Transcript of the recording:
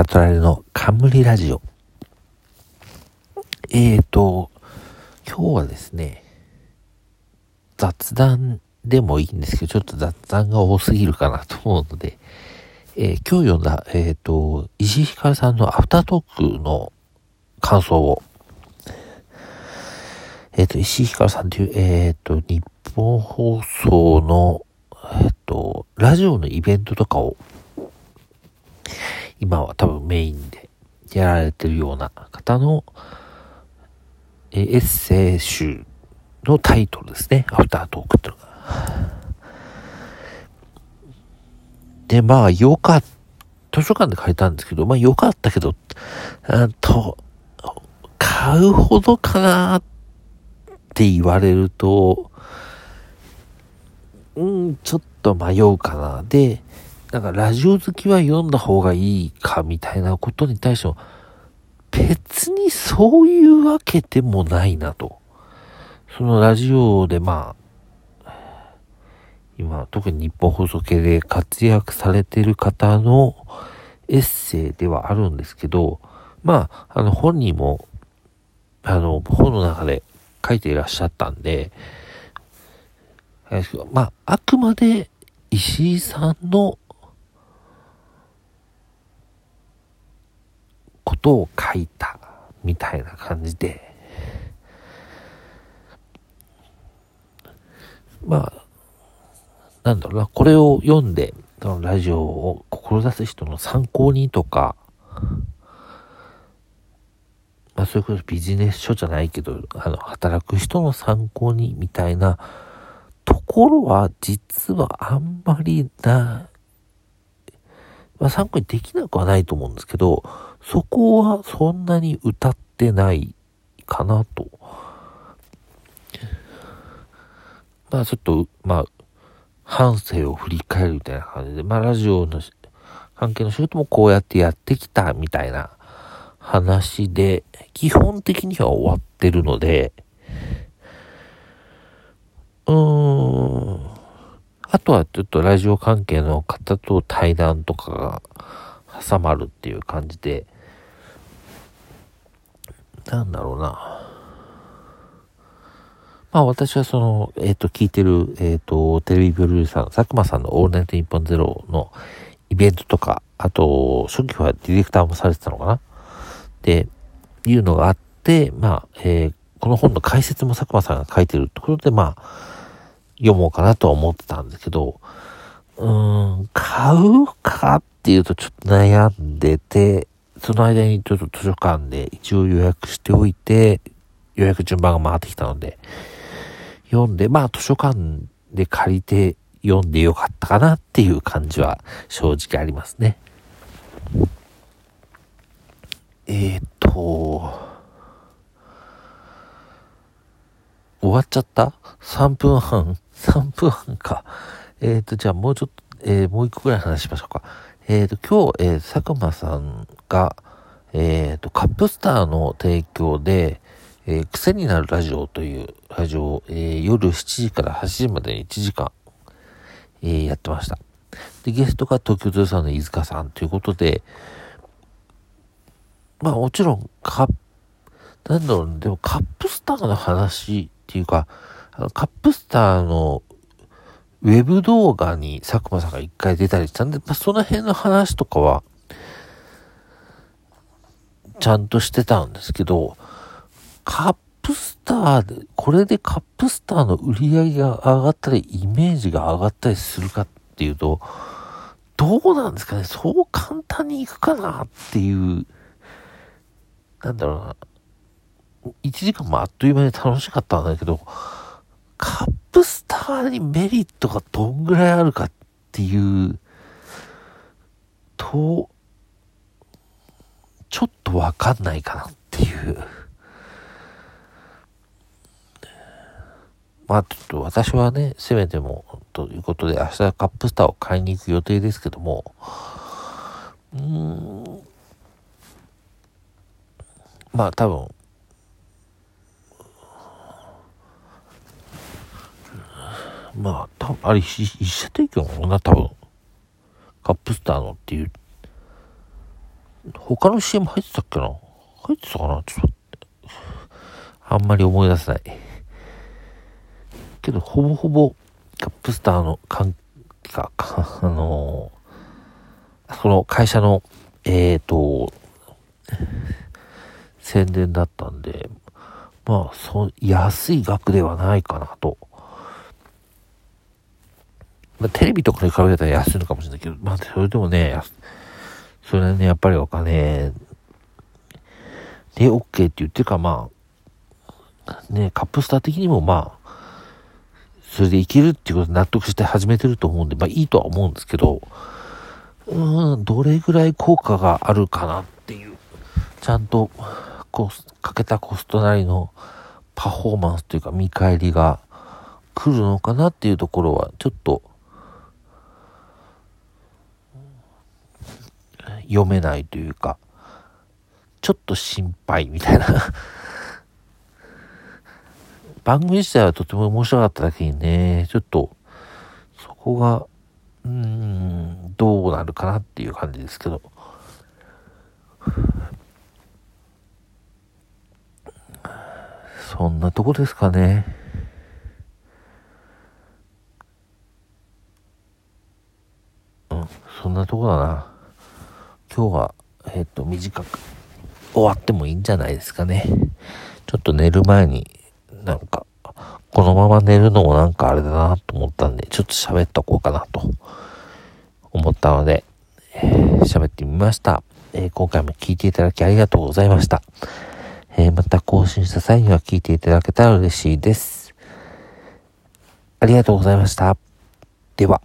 悟られの冠ラジオ。えーと、今日はですね、雑談でもいいんですけど、ちょっと雑談が多すぎるかなと思うので、えー、今日読んだ、えーと、石井ひかるさんのアフタートークの感想を、えっ、ー、と、石井ひかるさんという、えっ、ー、と、日本放送の、えっ、と、ラジオのイベントとかを、今は多分メインでやられてるような方の、えエッセイ集のタイトルですね。アフタートークってのが。で、まあ、よかった。図書館で書いたんですけど、まあ、よかったけど、うんと、買うほどかなって言われると、うん、ちょっと迷うかな。で、なんかラジオ好きは読んだ方がいいかみたいなことに対しても、別にそういうわけでもないなと。そのラジオでまあ、今、特に日本放送系で活躍されている方のエッセイではあるんですけど、まあ、あの本人も、あの、本の中で書いていらっしゃったんで、まあ、あくまで石井さんのことを書いたみたいな感じで、まあ、なんだろうな、これを読んで、ラジオを志す人の参考にとか、まあ、それこそビジネス書じゃないけど、あの、働く人の参考にみたいなところは、実はあんまりな、まあ、参考にできなくはないと思うんですけど、そこはそんなに歌ってないかなと。まあちょっと、まあ、反省を振り返るみたいな感じで、まあラジオの関係の仕事もこうやってやってきたみたいな話で、基本的には終わってるので、うーん。あとはちょっとラジオ関係の方と対談とかが挟まるっていう感じで、なんだろうな。まあ私はその、えっ、ー、と、聞いてる、えっ、ー、と、テレビプロデューサー佐久間さんのオールナイトニッポンゼロのイベントとか、あと、初期はディレクターもされてたのかなっていうのがあって、まあ、えー、この本の解説も佐久間さんが書いてるってことで、まあ、読もうかなとは思ってたんですけど、うん、買うかっていうとちょっと悩んでて、その間にちょっと図書館で一応予約しておいて、予約順番が回ってきたので、読んで、まあ図書館で借りて読んでよかったかなっていう感じは正直ありますね。えー、っと、終わっちゃった ?3 分半 ?3 分半か。えー、っと、じゃあもうちょっと、えー、もう一個ぐらい話しましょうか。えっ、ー、と、今日、えー、佐久間さんが、えっ、と、カップスターの提供で、えー、癖になるラジオというラジオを、え、夜7時から8時までに1時間、えー、やってました。で、ゲストが東京03の飯塚さんということで、まあもちろん、カップ、なんだろう、でもカップスターの話っていうか、カップスターのウェブ動画に佐久間さんが一回出たりしたんで、まあ、その辺の話とかは、ちゃんとしてたんですけど、カップスターで、これでカップスターの売り上げが上がったり、イメージが上がったりするかっていうと、どうなんですかね？そう簡単にいくかなっていう、なんだろうな。1時間もあっという間に楽しかったんだけど、カッップスターにメリットがどんぐらいあるかっていうと、ちょっとわかんないかなっていう。まあちょっと私はね、せめても、ということで明日カップスターを買いに行く予定ですけども、うーん、まあ多分、まあ、多分あれ一社提供なのかな、多分。カップスターのっていう。他の CM 入ってたっけな？入ってたかな？ちょっと。あんまり思い出せない。けど、ほぼほぼ、カップスターの関係か、あのー、その会社の、えっ、ー、と、宣伝だったんで、まあ、そ、安い額ではないかなと。まあ、テレビとかに比べたら安いのかもしれないけど、まあ、それでもね、それはね、やっぱりお金で OK って言ってるか、まあ、ね、カップスター的にもまあ、それでいけるっていうことで納得して始めてると思うんで、まあいいとは思うんですけど、うん、どれぐらい効果があるかなっていう、ちゃんと、こう、かけたコストなりのパフォーマンスというか見返りが来るのかなっていうところは、ちょっと、読めないというか、ちょっと心配みたいな 番組自体はとても面白かっただけにね、ちょっと、そこが、うん、どうなるかなっていう感じですけど。そんなとこですかね。うん、そんなとこだな。今日は、えっ、と、短く終わってもいいんじゃないですかね。ちょっと寝る前になんか、このまま寝るのもなんかあれだなと思ったんで、ちょっと喋っとこうかなと思ったので、喋、えー、ってみました、えー、今回も聞いていただきありがとうございました。えー、また更新した際には聞いていただけたら嬉しいです。ありがとうございました。では。